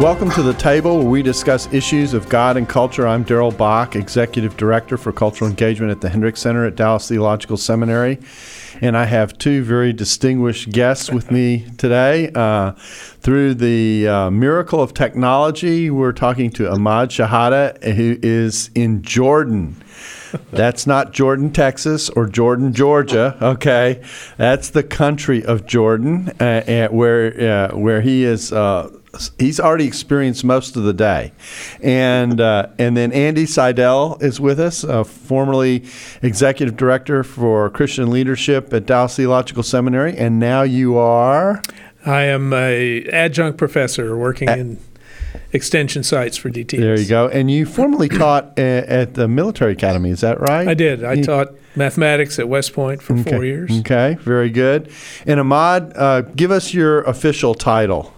Welcome to the table where we discuss issues of God and culture. I'm Darrell Bock, Executive Director for Cultural Engagement at the Hendricks Center at Dallas Theological Seminary. And I have two very distinguished guests with me today. Uh, through the uh, miracle of technology, we're talking to Imad Shehadeh, who is in Jordan. That's not Jordan, Texas, or Jordan, Georgia. Okay, that's the country of Jordan, uh, where uh, where he is uh, he's already experienced most of the day, and uh, and then Andy Seidel is with us, uh, formerly executive director for Christian leadership at Dallas Theological Seminary, and now you are. I am a adjunct professor working at, in extension sites for DTS. There you go. And you formerly taught at the military academy. Is that right? I did. I you, taught mathematics at West Point for okay. four years. Okay, very good. And Imad, uh, give us your official title.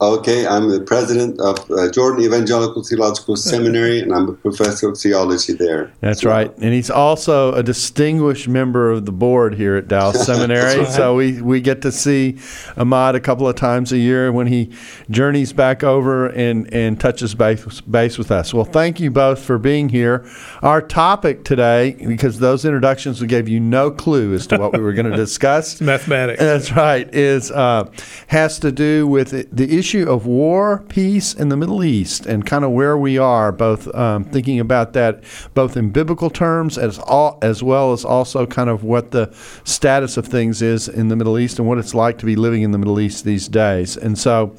Okay, I'm the president of uh, Jordan Evangelical Theological Seminary, and I'm a professor of theology there. That's well. right, and he's also a distinguished member of the board here at Dallas Seminary. right. So we, we get to see Imad a couple of times a year when he journeys back over and, and touches base, base with us. Well, thank you both for being here. Our topic today, because those introductions gave you no clue as to what we were going to discuss, mathematics. That's right. Is uh, has to do with the issue issue of war, peace in the Middle East, and kind of where we are, both um, thinking about that both in biblical terms as all, as well as also kind of what the status of things is in the Middle East and what it's like to be living in the Middle East these days. And so.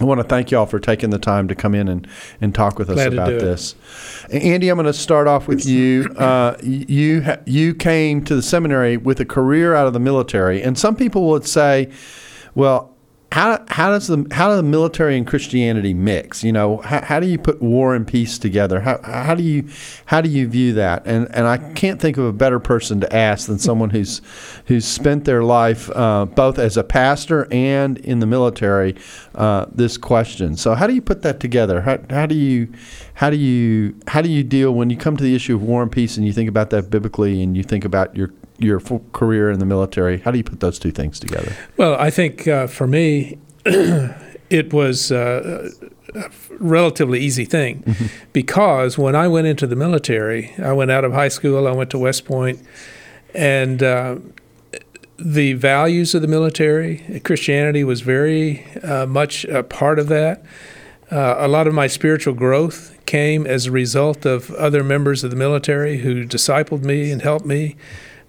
I want to thank you all for taking the time to come in and, and talk with us Glad about this. Andy, I'm going to start off with you. Uh, you you came to the seminary with a career out of the military, and some people would say, "Well, how how does the how do the military and Christianity mix? You know, how, how do you put war and peace together? How, how do you how do you view that? And and I can't think of a better person to ask than someone who's who's spent their life uh, both as a pastor and in the military. Uh, this question. So how do you put that together? How, how do you how do you how do you deal when you come to the issue of war and peace and you think about that biblically and you think about your your career in the military. How do you put those two things together? Well, I think uh, for me, it was uh, a relatively easy thing mm-hmm. because when I went into the military, I went out of high school, I went to West Point, and uh, the values of the military, Christianity was very uh, much a part of that. Uh, a lot of my spiritual growth came as a result of other members of the military who discipled me and helped me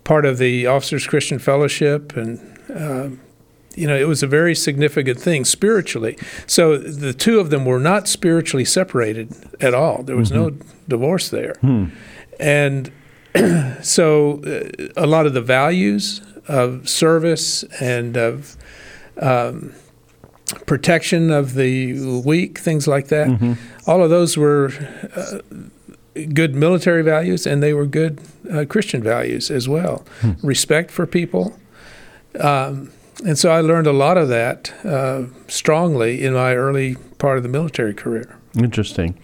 part of the Officers Christian Fellowship, and uh, you know, it was a very significant thing spiritually. So the two of them were not spiritually separated at all. There was mm-hmm. no divorce there, hmm. and so uh, a lot of the values of service and of um, protection of the weak, things like that. Mm-hmm. All of those were uh, good military values and they were good uh, Christian values as well. Hmm. Respect for people. Um, and so I learned a lot of that uh, strongly in my early part of the military career. Interesting.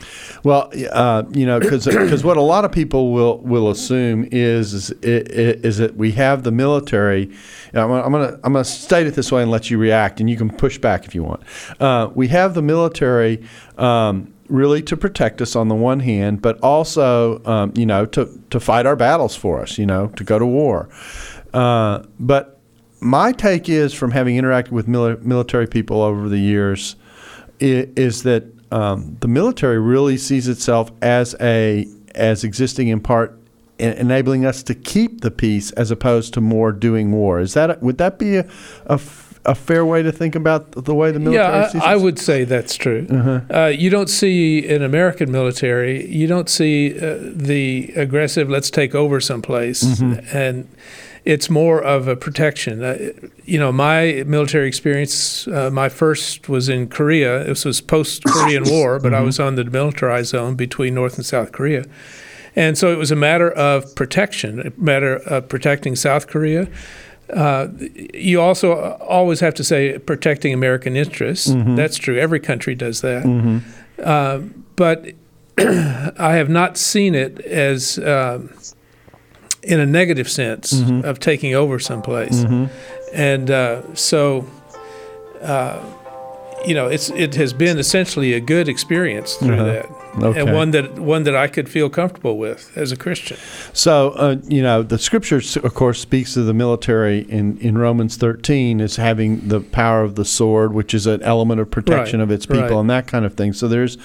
Well, uh, you know, because what a lot of people will will assume is is, is that we have the military. I'm gonna, I'm gonna I'm gonna state it this way and let you react, and you can push back if you want. Uh, we have the military. Um, really to protect us on the one hand, but also, um, you know, to, to fight our battles for us, you know, to go to war. Uh, but my take is from having interacted with mili- military people over the years is, is that um, the military really sees itself as a as existing in part enabling us to keep the peace as opposed to more doing war. Is that would that be a, a a fair way to think about the way the military yeah, sees I, I would say that's true. Uh-huh. Uh, you don't see in American military, you don't see uh, the aggressive, let's take over someplace. Mm-hmm. And it's more of a protection. Uh, you know, my military experience, uh, my first was in Korea. This was post Korean War, but mm-hmm. I was on the demilitarized zone between North and South Korea. And so it was a matter of protection, a matter of protecting South Korea Uh, you also always have to say protecting American interests. Mm-hmm. That's true. Every country does that. Uh, but I have not seen it as um in a negative sense Mm-hmm. of taking over someplace. And uh, so, uh, you know, it's it has been essentially a good experience through that, Uh-huh. Okay. and one that one that I could feel comfortable with as a Christian. So, uh, you know, the scripture, of course, speaks of the military in, in Romans 13 as having the power of the sword, which is an element of protection Right, of its people right. and that kind of thing. So there's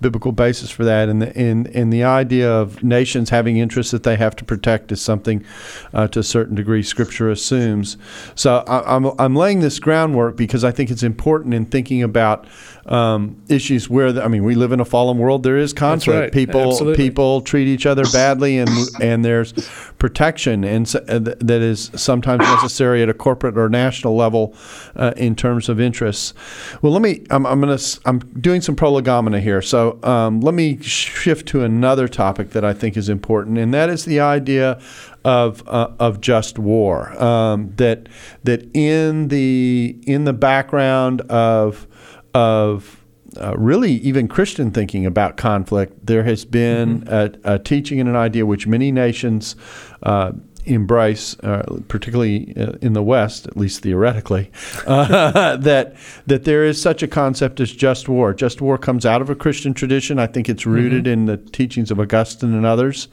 biblical basis for that. And the, and, and the idea of nations having interests that they have to protect is something uh, to a certain degree scripture assumes. So I, I'm, I'm laying this groundwork because I think it's important in thinking about um, issues where, the, I mean, we live in a fallen world. There is conflict. right. People, Absolutely. people treat each other badly, and and there's protection, and so, uh, th- that is sometimes necessary at a corporate or national level uh, in terms of interests. Well, let me. I'm, I'm gonna. I'm doing some prolegomena here, so um, let me shift to another topic that I think is important, and that is the idea of uh, of just war. Um, that that in the in the background of of uh, really even Christian thinking about conflict, there has been a, a teaching and an idea which many nations uh, embrace, uh, particularly uh, in the West, at least theoretically, uh, that that there is such a concept as just war. Just war comes out of a Christian tradition. I think it's rooted in the teachings of Augustine and others,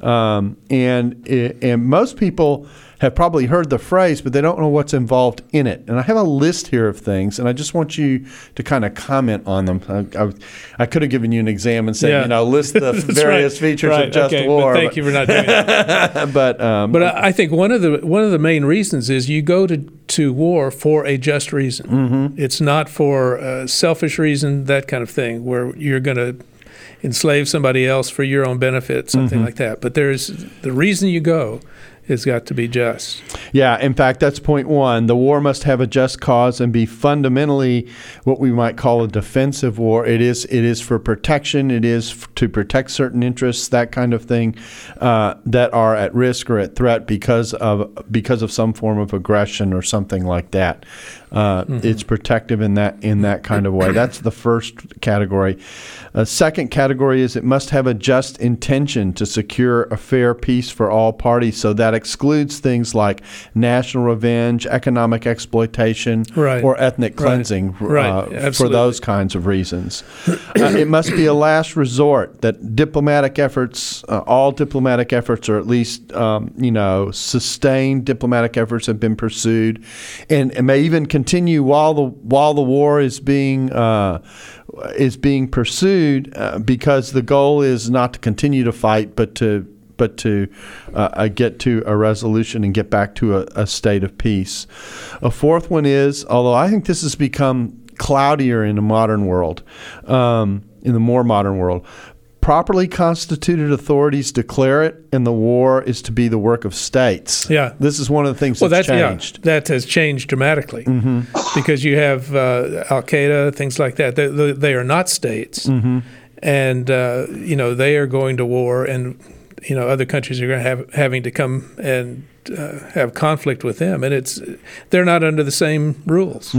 um, and i- and most people have probably heard the phrase, but they don't know what's involved in it. And I have a list here of things, and I just want you to kind of comment on them. I, I, I could have given you an exam and said, Yeah. you know, list the various right. features Right, of just okay, war. But thank you for not doing that. but um, But I I think one of the one of the main reasons is you go to, to war for a just reason. Mm-hmm. It's not for a selfish reason, that kind of thing, where you're going to enslave somebody else for your own benefit, something Mm-hmm. like that. But there's the reason you go has got to be just. Yeah, in fact, that's point one. The war must have a just cause and be fundamentally what we might call a defensive war. It is it is for protection. It is f- to protect certain interests, that kind of thing, uh, that are at risk or at threat because of because of some form of aggression or something like that. Uh, It's protective in that in that kind of way. That's the first category. A second category is it must have a just intention to secure a fair peace for all parties. So that excludes things like national revenge, economic exploitation, Right. or ethnic cleansing Right. uh, for those kinds of reasons. uh, it must be a last resort that diplomatic efforts, uh, all diplomatic efforts, or at least um, you know sustained diplomatic efforts, have been pursued, and, and may even continue while the while the war is being uh, is being pursued, uh, because the goal is not to continue to fight, but to but to uh, uh, get to a resolution and get back to a, a state of peace. A fourth one is, although I think this has become cloudier in the modern world, um, in the more modern world. Properly constituted authorities declare it, and the war is to be the work of states. Yeah. this is one of the things Well, that's changed. Mm-hmm. yeah, that has changed dramatically because you have uh, Al Qaeda, things like that. They, they, are not states, Mm-hmm. and uh, you know they are going to war, and you know other countries are going to have having to come and uh, have conflict with them, and it's they're not under the same rules.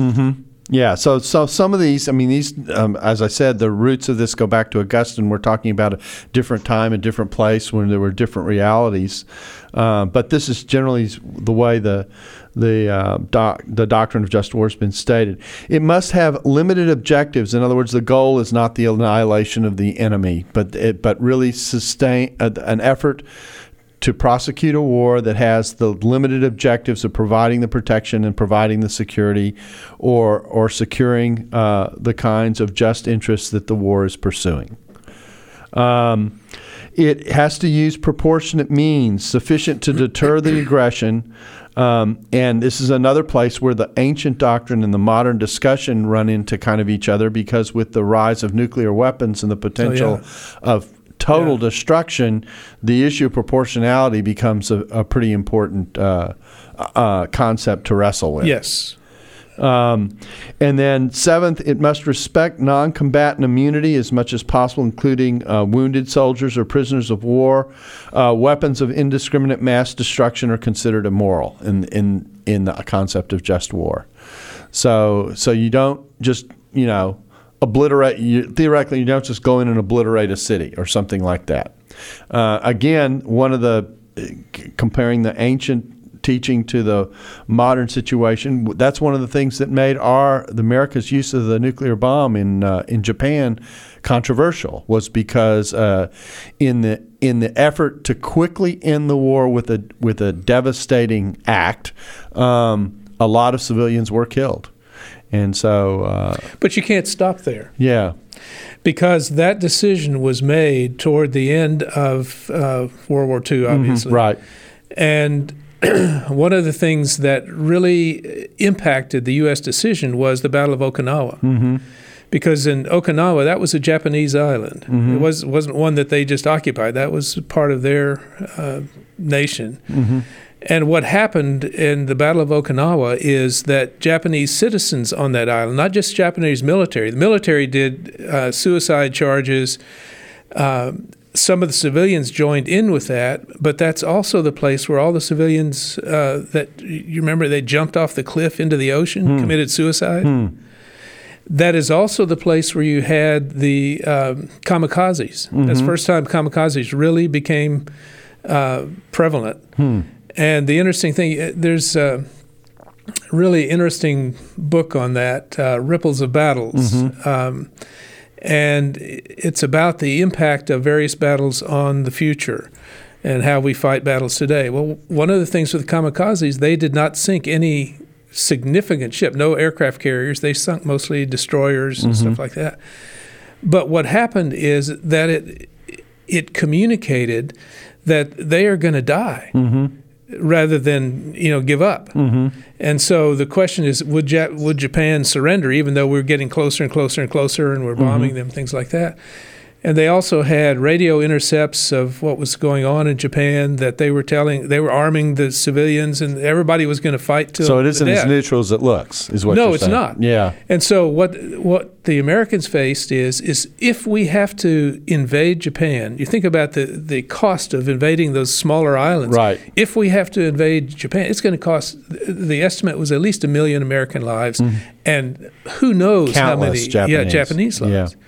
Yeah, so so some of these, I mean, these, um, as I said, the roots of this go back to Augustine. We're talking about a different time, a different place, when there were different realities. Uh, but this is generally the way the the uh, doc, the doctrine of just war has been stated. It must have limited objectives. In other words, the goal is not the annihilation of the enemy, but it, but really sustain uh, an effort to prosecute a war that has the limited objectives of providing the protection and providing the security or, or securing uh, the kinds of just interests that the war is pursuing. Um, it has to use proportionate means sufficient to deter the aggression. Um, and this is another place where the ancient doctrine and the modern discussion run into kind of each other because with the rise of nuclear weapons and the potential of total Yeah. destruction, the issue of proportionality becomes a, a pretty important uh, uh, concept to wrestle with. Yes, Um, and then seventh, it must respect non-combatant immunity as much as possible, including uh, wounded soldiers or prisoners of war. Uh, weapons of indiscriminate mass destruction are considered immoral in in in the concept of just war. So so you don't just you know obliterate. You, theoretically, you don't just go in and obliterate a city or something like that. Uh, again, one of the comparing the ancient teaching to the modern situation. That's one of the things that made our America's use of the nuclear bomb in uh, in Japan controversial was because uh, in the in the effort to quickly end the war with a with a devastating act, um, a lot of civilians were killed, and so. Uh, but you can't stop there. Yeah because that decision was made toward the end of uh, World War II, obviously. Mm-hmm, right. And one of the things that really impacted the U.S. decision was the Battle of Okinawa. Mm-hmm. Because in Okinawa, that was a Japanese island. Mm-hmm. It was, wasn't one that they just occupied, that was part of their uh, nation. Mm-hmm. And what happened in the Battle of Okinawa is that Japanese citizens on that island, not just Japanese military, the military did uh, suicide charges. Uh, some of the civilians joined in with that, but that's also the place where all the civilians uh, that you remember they jumped off the cliff into the ocean, Hmm. committed suicide. Hmm. That is also the place where you had the um, kamikazes. That's the first time kamikazes really became uh, prevalent. Hmm. And the interesting thing, uh, there's a really interesting book on that, uh, Ripples of Battles. Um, and it's about the impact of various battles on the future and how we fight battles today. Well, one of the things with kamikazes, they did not sink any significant ship, no aircraft carriers. They sunk mostly destroyers and stuff like that. But what happened is that it it communicated that they are going to die rather than you know give up. Mm-hmm. And so the question is, would ja- would Japan surrender, even though we're getting closer and closer and closer, and we're mm-hmm. bombing them, things like that? And they also had radio intercepts of what was going on in Japan that they were telling, they were arming the civilians, and everybody was going to fight till So it isn't as neutral as it looks, is what No, it's saying. not. Yeah. And so what what the Americans faced is is if we have to invade Japan, you think about the the cost of invading those smaller islands. Right. If we have to invade Japan, it's going to cost. The estimate was at least a million American lives, and who knows how many Mm-hmm. Yeah Japanese. Japanese lives. Yeah.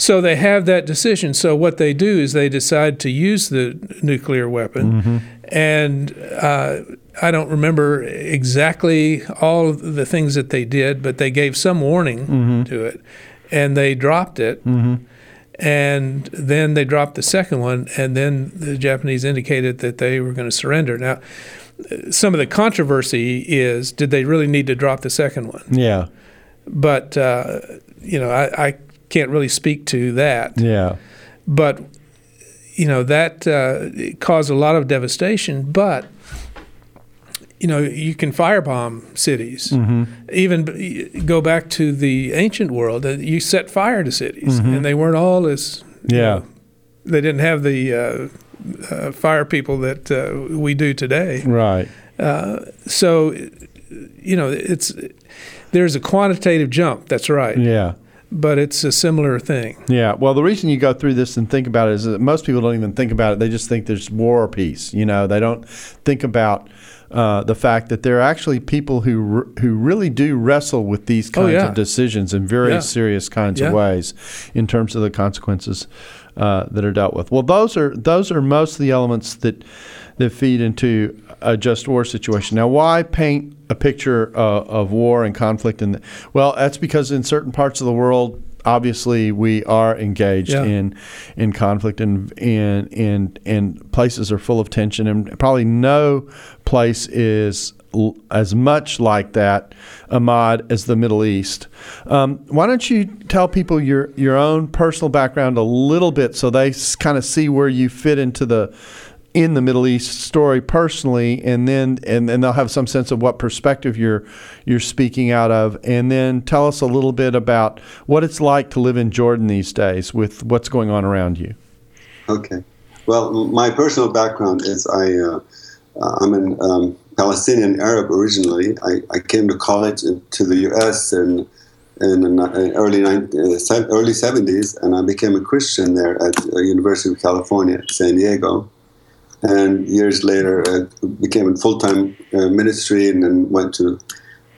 So they have that decision. So what they do is they decide to use the nuclear weapon, Mm-hmm. and uh, I don't remember exactly all of the things that they did, but they gave some warning Mm-hmm. to it, and they dropped it. And then they dropped the second one, and then the Japanese indicated that they were going to surrender. Now, some of the controversy is did they really need to drop the second one? Yeah. But, uh, you know, I, I can't really speak to that Yeah. but you know that uh, caused a lot of devastation. But you know you can firebomb cities. Even go back to the ancient world. uh, You set fire to cities, and they weren't all as you Yeah. know, they didn't have the uh, uh, fire people that uh, we do today. Right. So you know it's there's a quantitative jump. That's right, Yeah. But it's a similar thing. Yeah. Well, the reason you go through this and think about it is that most people don't even think about it. They just think there's war or peace. You know, they don't think about uh, the fact that there are actually people who r- who really do wrestle with these Oh, kinds yeah. of decisions in very Yeah. serious kinds Yeah. of ways, in terms of the consequences uh, that are dealt with. Well, those are those are most of the elements that that feed into a just war situation. Now, why paint a picture uh, of war and conflict? And well, that's because in certain parts of the world, obviously, we are engaged Yeah. in in conflict, and and and and places are full of tension, and probably no place is l- as much like that, Imad, as the Middle East. Um, why don't you tell people your your own personal background a little bit, so they kind of see where you fit into the in the Middle East story personally, and then and then they'll have some sense of what perspective you're you're speaking out of, and then tell us a little bit about what it's like to live in Jordan these days with what's going on around you. Okay. Well, my personal background is I uh, uh, I'm an um, Palestinian Arab originally. I, I came to college to the U.S. in in the early uh, early 70s, and I became a Christian there at the University of California, San Diego. And years later, I uh, became a full time uh, ministry, and then went to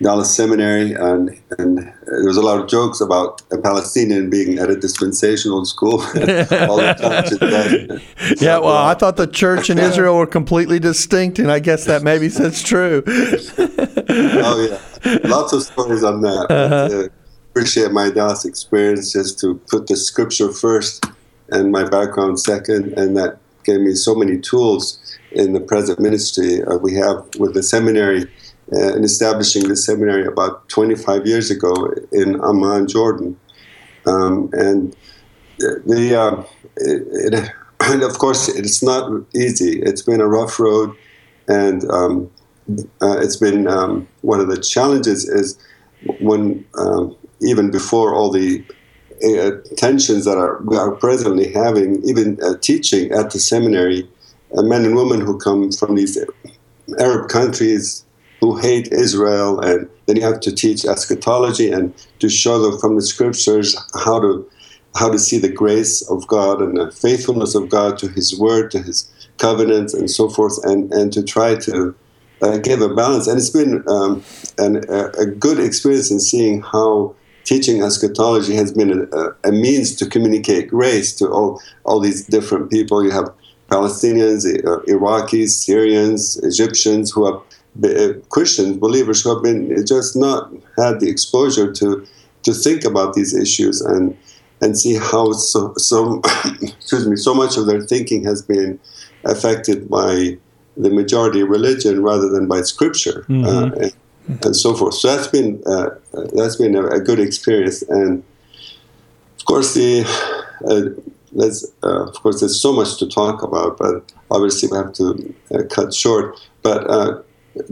Dallas Seminary, and and there was a lot of jokes about a Palestinian being at a dispensational school all the time. yeah, well, I thought the church and Israel were completely distinct, and I guess that maybe that's true. oh yeah, lots of stories on that. Uh-huh. But, uh, appreciate my Dallas experience just to put the scripture first and my background second, and that gave me so many tools in the present ministry uh, we have with the seminary uh, in establishing the seminary about 25 years ago in Amman, Jordan. Um, and the uh, it, it, and of course it's not easy. It's been a rough road, and um, uh, it's been um, one of the challenges is when um, even before all the uh, tensions that are we are presently having, even uh, teaching at the seminary, uh, men and women who come from these Arab countries who hate Israel, and then you have to teach eschatology and to show them from the scriptures how to how to see the grace of God and the faithfulness of God to His Word, to His covenants, and so forth, and and to try to uh, give a balance. And it's been um, an, a, a good experience in seeing how teaching eschatology has been a, a, means to communicate grace to all, all these different people. You have Palestinians, uh, Iraqis, Syrians, Egyptians who have uh, Christians, believers who have been just not had the exposure to to think about these issues and and see how so, so excuse me so much of their thinking has been affected by the majority religion rather than by scripture. Mm-hmm. Uh, and, and so forth. So that's been uh, that's been a, a, good experience, and of course the uh, there's uh, of course there's so much to talk about, but obviously we have to uh, cut short. But uh,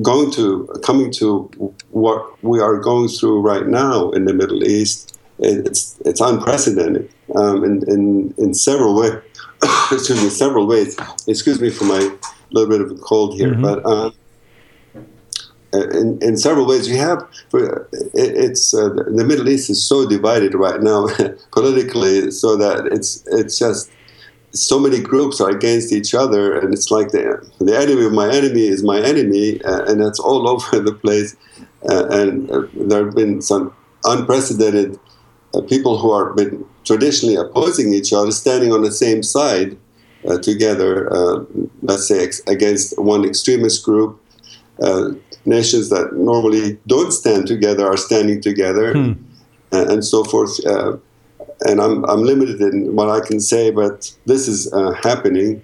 going to coming to what we are going through right now in the Middle East, it's it's unprecedented um, in, in in several ways. excuse me, several ways. Excuse me for my little bit of a cold here, mm-hmm. but. Um, in, in several ways. You have it's uh, the Middle East is so divided right now politically, so that it's it's just so many groups are against each other, and it's like the the enemy of my enemy is my enemy, uh, and that's all over the place. Uh, and uh, there have been some unprecedented uh, people who are been traditionally opposing each other, standing on the same side uh, together. let's say ex- against one extremist group nations that normally don't stand together are standing together, hmm. and, and, so forth. Uh, and I'm, I'm limited in what I can say, but this is uh, happening.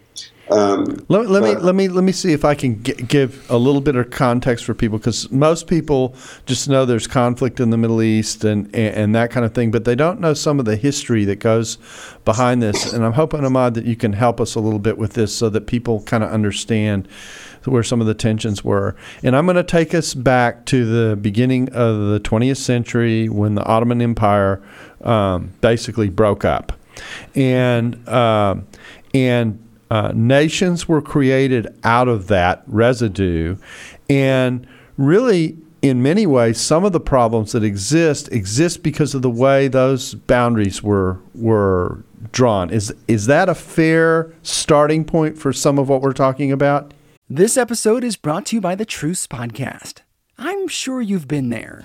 Um, let, let me let me let me see if I can g- give a little bit of context for people because most people just know there's conflict in the Middle East and, and, and that kind of thing, but they don't know some of the history that goes behind this. And I'm hoping Imad that you can help us a little bit with this so that people kind of understand where some of the tensions were. And I'm going to take us back to the beginning of the 20th century when the Ottoman Empire um, basically broke up, and uh, and uh, nations were created out of that residue, and really. In many ways, some of the problems that exist exist because of the way those boundaries were were drawn. Is is that a fair starting point for some of what we're talking about? This episode is brought to you by the Truce Podcast. I'm sure you've been there.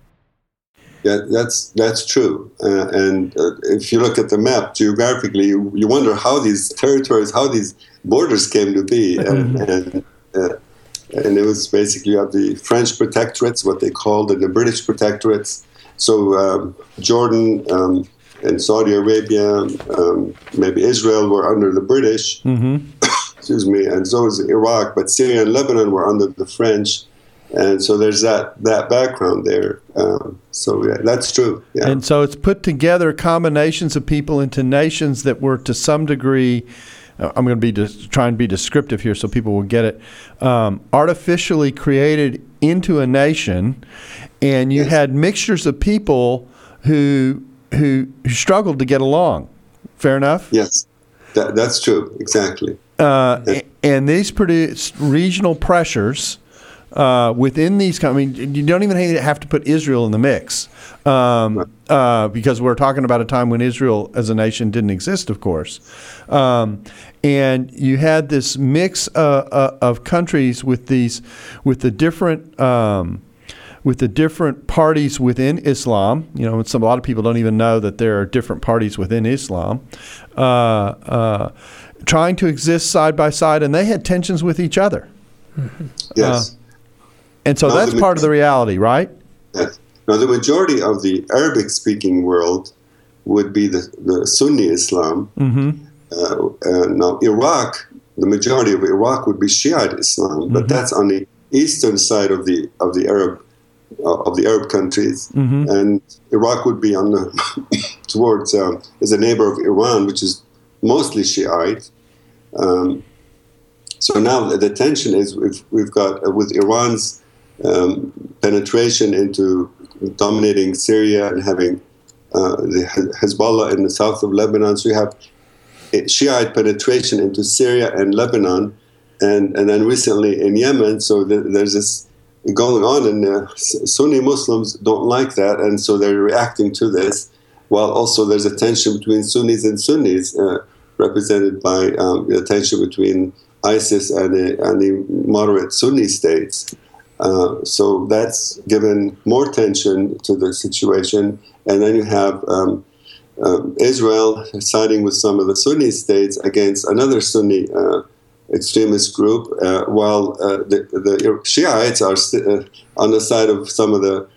Yeah, that's that's true. Uh, and uh, if you look at the map geographically, you, you, wonder how these territories, how these borders came to be, and and, uh, and it was basically of the French protectorates, what they called, and the British protectorates. So um, Jordan um, and Saudi Arabia, um, maybe Israel, were under the British. Mm-hmm. Excuse me, and so was Iraq, but Syria and Lebanon were under the French and so there's that that background there. Um, so yeah, that's true. Yeah. And so it's put together combinations of people into nations that were to some degree. Uh, I'm going to be trying try and be descriptive here so people will get it. Um, artificially created into a nation, and you yes. had mixtures of people who who who struggled to get along. Fair enough. Yes, that, that's true. Exactly. Uh, and these produced regional pressures uh, within these, I mean, you don't even have to put Israel in the mix um, uh, because we're talking about a time when Israel as a nation didn't exist, of course. Um, and you had this mix uh, uh of countries with these, with the different. Um, with the different parties within Islam, you know, some a lot of people don't even know that there are different parties within Islam, uh, uh, trying to exist side by side, and they had tensions with each other. Yes. And so now that's part of the reality, right? Yes. Now, the majority of the Arabic speaking world would be the, the Sunni Islam. Mm-hmm. Uh, uh, now, Iraq, the majority of Iraq would be Shiite Islam, but mm-hmm. that's on the eastern side of the of the Arab uh, of the Arab countries, mm-hmm. and Iraq would be on the towards um, as a neighbor of Iran, which is mostly Shiite. Um, so now the tension is we've, we've got uh, with Iran's um, penetration into dominating Syria and having uh, the Hezbollah in the south of Lebanon. So you have Shiite penetration into Syria and Lebanon, and, and then recently in Yemen. So there's this going on, and uh, Sunni Muslims don't like that, and so they're reacting to this. While also there's a tension between Sunnis and Sunnis, uh, represented by um, the tension between ISIS and and the moderate Sunni states. Uh, so that's given more tension to the situation. And then you have um, um, Israel siding with some of the Sunni states against another Sunni uh, extremist group, uh, while uh, the, the, Shiites are st- on the side of some of the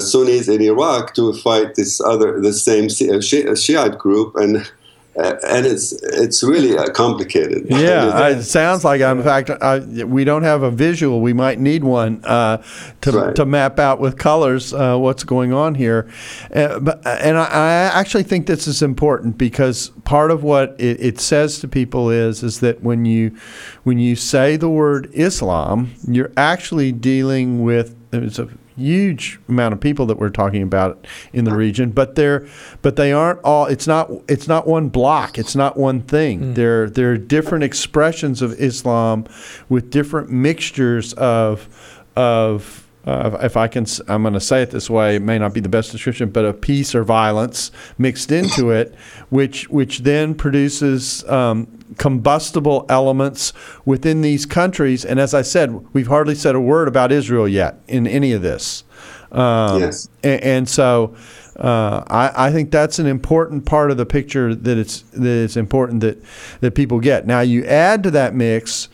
Sunnis in Iraq to fight this other, the same Shiite group. And and it's it's really uh, complicated. Yeah, it sounds like. In fact, I, we don't have a visual. We might need one uh, to right. to map out with colors uh, what's going on here. Uh, but and I, I, actually think this is important because part of what it, it, says to people is is that when you when you say the word Islam, you're actually dealing with it's a huge amount of people that we're talking about in the region, but they're but they aren't all. It's not it's not one block. It's not one thing. Mm. They're they're different expressions of Islam with different mixtures of of uh, if I can, I'm going to say it this way. It may not be the best description, but of peace or violence mixed into it, which which then produces um, combustible elements within these countries. And as I said, we've hardly said a word about Israel yet in any of this. Um, yes. And, and so. Uh, I, I, think that's an important part of the picture that it's that it's important that that people get. Now you add to that mix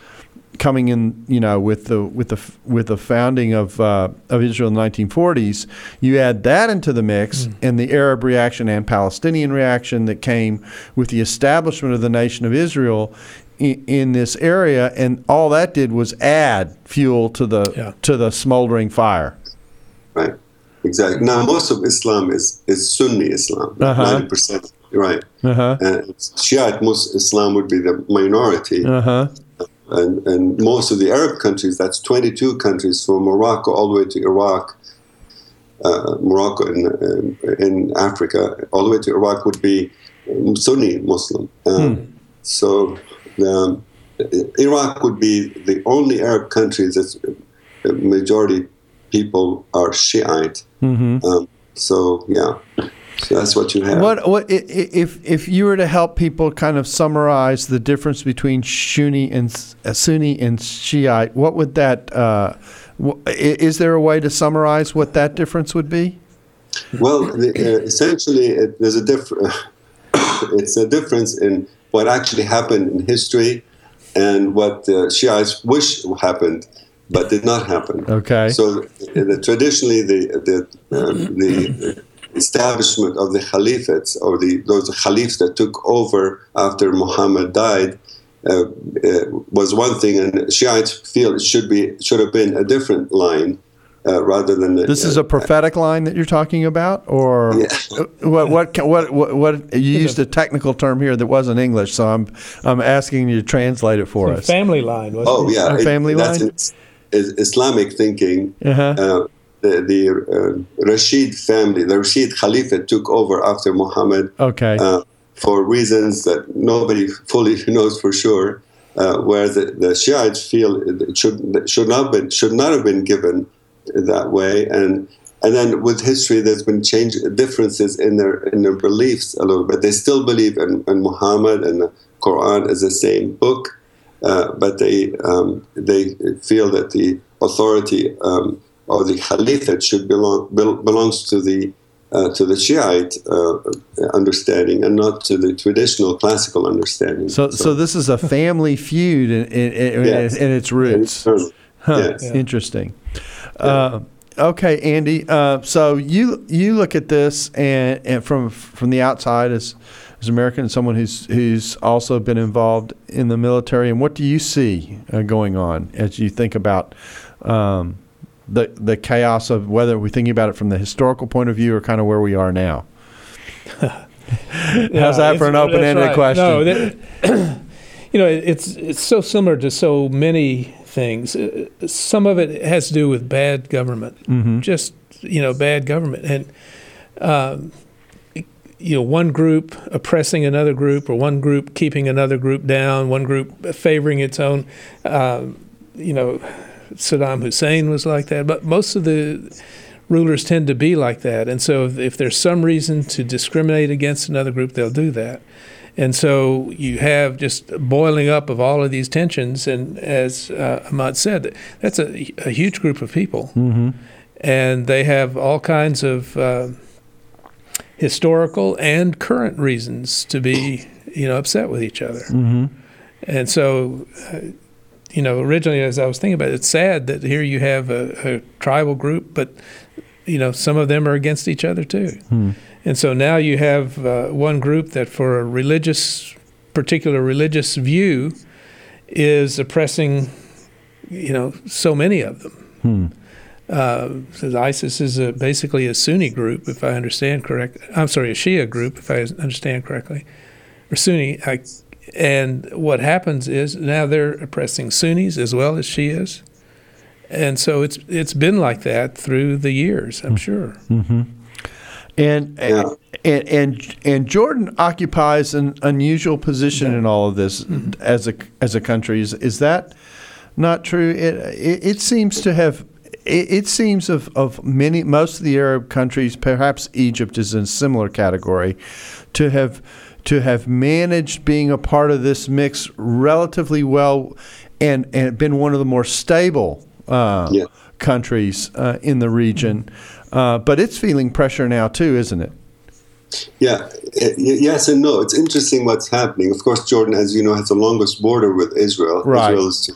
coming in, you know, with the with the with the founding of uh, of Israel in the 1940s, you add that into the mix, mm. and the Arab reaction and Palestinian reaction that came with the establishment of the nation of Israel in, in this area, and all that did was add fuel to the yeah. to the smoldering fire. Right. Exactly. Now, most of Islam is, is Sunni Islam, uh-huh. 90 uh-huh. percent. Right. Uh-huh. And Shiite Muslim Islam would be the minority. Uh-huh and, and most of the Arab countries, that's 22 countries from Morocco all the way to Iraq, uh, Morocco in, in Africa, all the way to Iraq would be Sunni Muslim. Um, hmm. So um, Iraq would be the only Arab country that majority people are Shiite. Mm-hmm. Um, so yeah. So that's what you have. What what if if you were to help people kind of summarize the difference between Sunni and uh, Sunni and Shiite? What would that? Uh, is there a way to summarize what that difference would be? Well, the, uh, essentially, it, there's a difference. it's a difference in what actually happened in history and what the Shiites wish happened, but did not happen. Okay. So, the, traditionally, the the uh, the establishment of the caliphates or the those caliphs that took over after Muhammad died uh, uh, was one thing, and Shiites feel it should be should have been a different line. Uh, rather than this is a prophetic line that you're talking about, or Yeah. what, what? What? What? What? You used a technical term here that wasn't English, so I'm I'm asking you to translate it for us. Family line, wasn't Oh it? yeah, A family that's line? is- is Islamic thinking. Uh-huh. The the uh, Rashid family, the Rashid Khalifa took over after Muhammad Okay. uh, for reasons that nobody fully knows for sure. Uh, where the, the Shiites feel it should should not been should not have been given that way, and and then with history, there's been change differences in their in their beliefs a little bit. They still believe in, in Muhammad and the Quran as the same book, uh, but they um, they feel that the authority um, of the Caliphate should belong bel- belongs to the uh, to the Shiite uh, understanding and not to the traditional classical understanding. so, so this is a family feud in in, in, Yes. in its roots. Huh, Yes. Interesting. Uh, okay, Andy. Uh, so you you look at this and, and from from the outside as as American, and someone who's who's also been involved in the military, and what do you see uh, going on as you think about um, the the chaos of whether we're thinking about it from the historical point of view or kind of where we are now? How's that for an it's- open-ended right. question? No, that, you know, it- it's it's so similar to so many things. Uh, Some of it has to do with bad government, Mm-hmm. just you know, bad government, and um, you know, one group oppressing another group, or one group keeping another group down, one group favoring its own. Um, you know, Saddam Hussein was like that, but most of the rulers tend to be like that. And so if, if there's some reason to discriminate against another group, they'll do that. And so you have just boiling up of all of these tensions. And as uh, Imad said, that's a, a huge group of people. Mm-hmm. And they have all kinds of uh, historical and current reasons to be, you know, upset with each other. Mm-hmm. And so, uh, you know, originally as I was thinking about it, it's sad that here you have a, a tribal group, but you know, some of them are against each other too. Hmm. And so now you have uh, one group that, for a religious, particular religious view, is oppressing, you know, so many of them. Hmm. Uh, says ISIS is a, basically a Sunni group, if I understand correct. I'm sorry, a Shia group, if I understand correctly, or Sunni. I, and what happens is now they're oppressing Sunnis as well as Shias, and so it's it's been like that through the years. I'm sure. Mm-hmm. And, Yeah. and and and Jordan occupies an unusual position in all of this as a as a country. Is is that not true? It it, it seems to have. It, it seems of, of many most of the Arab countries, perhaps Egypt is in a similar category, to have to have managed being a part of this mix relatively well, and and been one of the more stable uh, Yeah. countries uh, in the region. Uh, but it's feeling pressure now too, isn't it? Yeah, yes and no. It's interesting what's happening. Of course, Jordan, as you know, has the longest border with Israel. Right. Israel is to,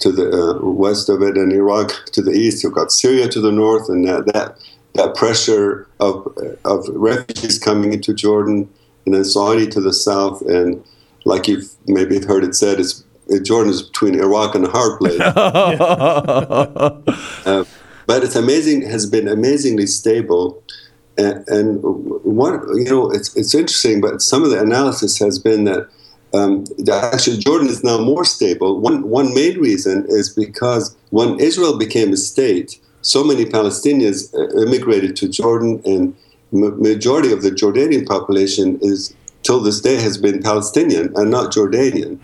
to the uh, west of it, and Iraq to the east. You've got Syria to the north, and that that, that pressure of of refugees coming into Jordan, and then Saudi to the south, and like you've maybe heard it said, it's Jordan is between Iraq and hard place. Uh, but it's amazing has been amazingly stable and, and one you know it's, it's interesting but some of the analysis has been that um, actually jordan is now more stable one, one main reason is because when israel became a state so many palestinians uh, immigrated to jordan and majority of the jordanian population is till this day has been palestinian and not jordanian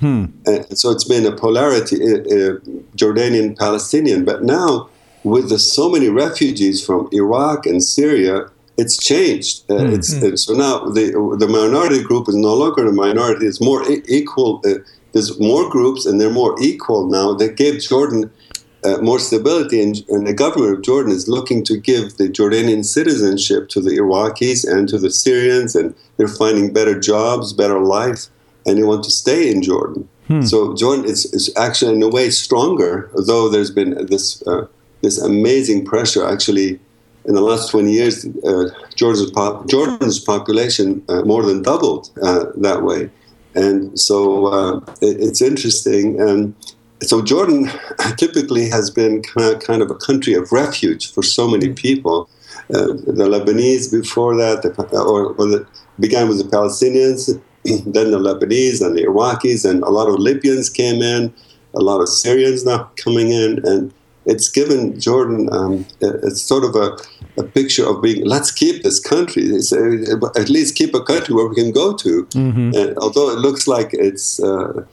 and so it's been a polarity, uh, uh, Jordanian Palestinian. But now, with the, so many refugees from Iraq and Syria, it's changed. Uh, it's, uh, so now the the minority group is no longer a minority; it's more e- equal. Uh, there's more groups, and they're more equal now. They gave Jordan uh, more stability, and, and, the government of Jordan is looking to give the Jordanian citizenship to the Iraqis and to the Syrians, and they're finding better jobs, better life, and they want to stay in Jordan. Hmm. So Jordan is, is, actually in a way stronger, though there's been this uh, this amazing pressure. Actually, in the last 20 years, uh, Jordan's, pop- Jordan's population uh, more than doubled uh, that way, and so uh, it, it's interesting. And so Jordan typically has been kind of a country of refuge for so many mm. people. Uh, the Lebanese before that, the, or, or the, began with the Palestinians, then the Lebanese and the Iraqis, and a lot of Libyans came in, a lot of Syrians now coming in, and it's given Jordan um, it's sort of a, a picture of being let's keep this country, it's, uh, at least keep a country where we can go to. Mm-hmm. And although it looks like it's uh,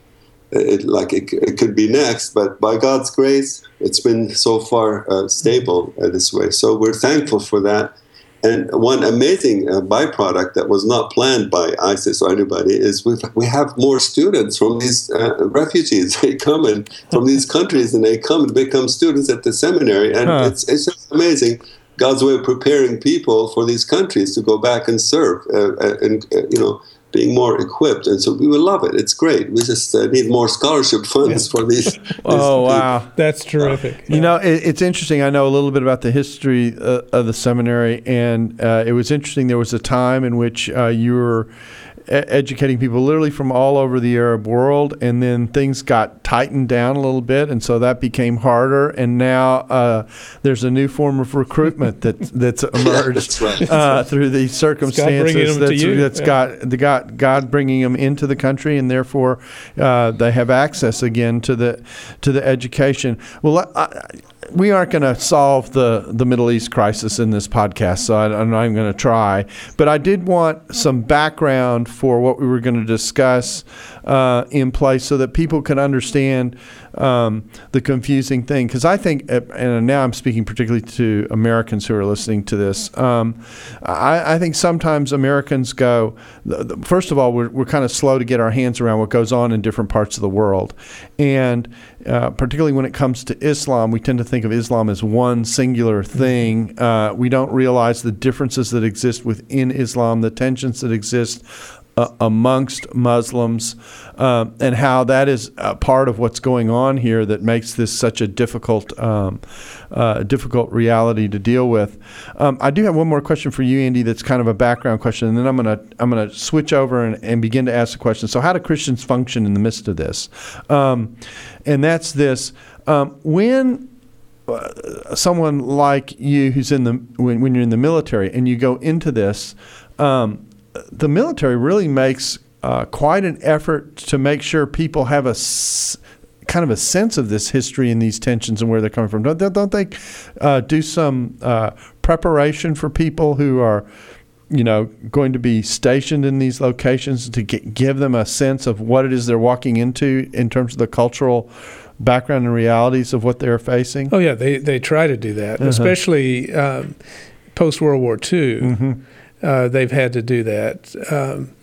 it, like it, it, could be next, but by God's grace, it's been so far uh, stable uh, this way. So we're thankful for that. And one amazing uh, byproduct that was not planned by ISIS or anybody is we we have more students from these uh, refugees. They come in from these countries and they come and become students at the seminary, and huh. it's it's just amazing. God's way of preparing people for these countries to go back and serve, uh, uh, and you know being more equipped. And so we will love it. It's great. We just uh, need more scholarship funds for these. these oh, wow. That's terrific. You know, it, it's interesting. I know a little bit about the history uh, of the seminary, and uh, it was interesting. There was a time in which uh, you were educating people literally from all over the Arab world, and then things got tightened down a little bit, and so that became harder. And now uh, there's a new form of recruitment that that's emerged that's right. uh, through these circumstances. That's, that's yeah. got the God, God bringing them into the country, and therefore uh, they have access again to the to the education. Well, I, we aren't going to solve the, the Middle East crisis in this podcast, so I, am not even going to try. But I did want some background for what we were going to discuss uh, in place so that people can understand um, the confusing thing. Because I think, uh, and now I'm speaking particularly to Americans who are listening to this, um, I, I, think sometimes Americans go, first of all, we're, we're kind of slow to get our hands around what goes on in different parts of the world. And uh, particularly when it comes to Islam, we tend to think of Islam as one singular thing. Uh, we don't realize the differences that exist within Islam, the tensions that exist uh, amongst Muslims, uh, and how that is a part of what's going on here that makes this such a difficult, um, uh, difficult reality to deal with. Um, I do have one more question for you, Andy. That's kind of a background question, and then I'm gonna I'm gonna switch over and, and begin to ask the question. So, how do Christians function in the midst of this? Um, and that's this: um, when uh, someone like you who's in the when, when you're in the military and you go into this um, the military really makes uh, quite an effort to make sure people have a s- kind of a sense of this history and these tensions and where they're coming from. Don't, don't they uh, do some uh, preparation for people who are, you know, going to be stationed in these locations to get, give them a sense of what it is they're walking into in terms of the cultural background and realities of what they're facing? Oh yeah, they they try to do that, uh-huh. especially um, post World War II. Mm-hmm uh, they've had to do that. Um,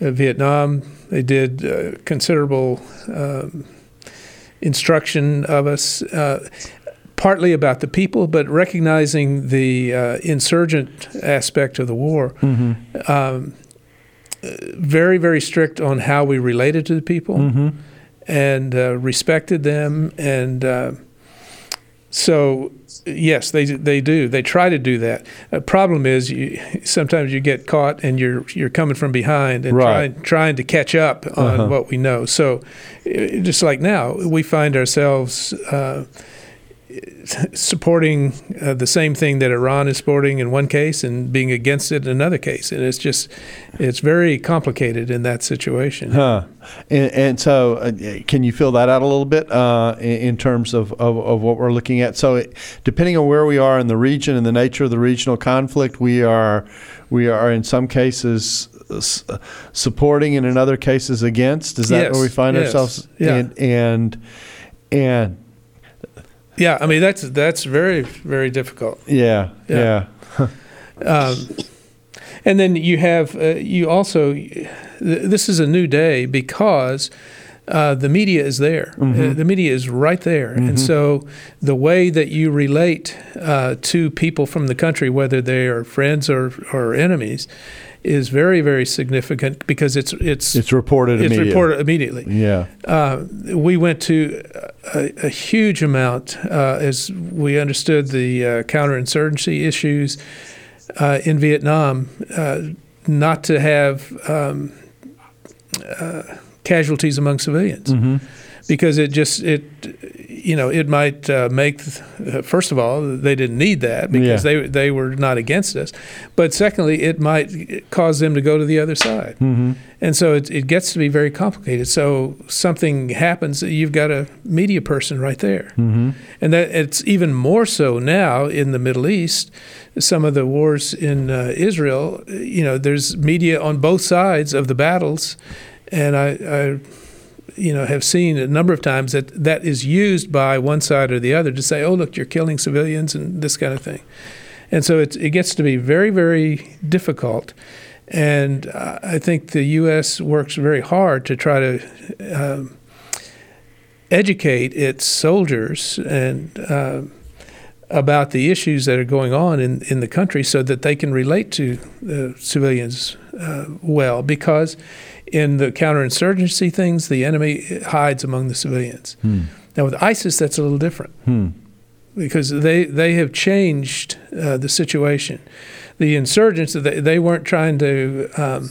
Vietnam, they did uh, considerable um, instruction of us, uh, partly about the people, but recognizing the uh, insurgent aspect of the war. Mm-hmm. Um, very, very strict on how we related to the people mm-hmm. and uh, respected them and uh, so yes, they they do. They try to do that. The problem is, you, sometimes you get caught and you're you're coming from behind and right. trying trying to catch up on uh-huh. what we know. So, just like now, we find ourselves. Uh, supporting uh, the same thing that Iran is supporting in one case and being against it in another case, and it's just it's very complicated in that situation. Huh. And, and so, uh, can you fill that out a little bit uh, in, in, terms of, of, of, what we're looking at? So, it, depending on where we are in the region and the nature of the regional conflict, we are we are in some cases supporting and in other cases against. Is that yes, where we find yes, ourselves? Yeah. And and and yeah, I mean that's that's very very difficult. Yeah, yeah. yeah. um, and then you have uh, you also th- this is a new day because uh, the media is there. Uh, the media is right there. And so the way that you relate uh, to people from the country, whether they are friends or, or enemies, is very, very significant because it's it's It's reported it's immediately. reported immediately. Yeah. Uh, we went to a, a huge amount uh, as we understood the uh, counterinsurgency issues uh, in Vietnam, uh, not to have um, uh, casualties among civilians. Because it just it, you know, it might uh, make. Uh, first of all, they didn't need that because Yeah. they they were not against us, but secondly, it might cause them to go to the other side, and so it, it gets to be very complicated. So something happens, you've got a media person right there, mm-hmm. and that it's even more so now in the Middle East. Some of the wars in uh, Israel, you know, there's media on both sides of the battles, and I. I you know, have seen a number of times that that is used by one side or the other to say, "Oh, look, you're killing civilians" and this kind of thing. And so it it gets to be very, very difficult. And uh, I think the U.S. works very hard to try to um, educate its soldiers and uh, about the issues that are going on in, in the country so that they can relate to the civilians uh, well. Because in the counterinsurgency things, the enemy hides among the civilians. Now, with ISIS, that's a little different because they, they have changed uh, the situation. The insurgents, they, they weren't trying to um,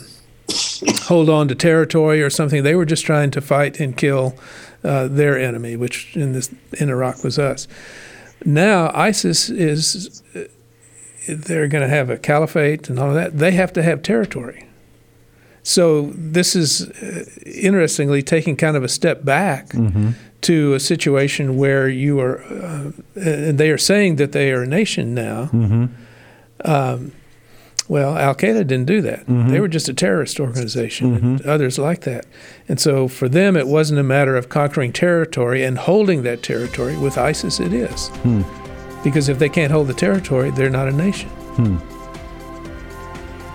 hold on to territory or something. They were just trying to fight and kill uh, their enemy, which in this in Iraq was us. Now ISIS is uh, they're going to have a caliphate and all of that. They have to have territory. So this is uh, interestingly taking kind of a step back mm-hmm. to a situation where you are, uh, and they are saying that they are a nation now. Mm-hmm. Um, well, Al Qaeda didn't do that. Mm-hmm. They were just a terrorist organization, and others like that. And so for them, it wasn't a matter of conquering territory and holding that territory. With ISIS, it is. Hmm. Because if they can't hold the territory, they're not a nation. Hmm.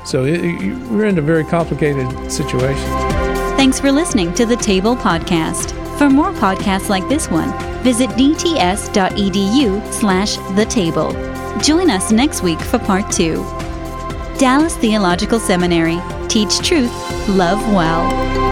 So it, it- we're in a very complicated situation. Thanks for listening to the Table Podcast. For more podcasts like this one, visit dts.edu slash the table. Join us next week for part two. Dallas Theological Seminary. Teach truth, love well.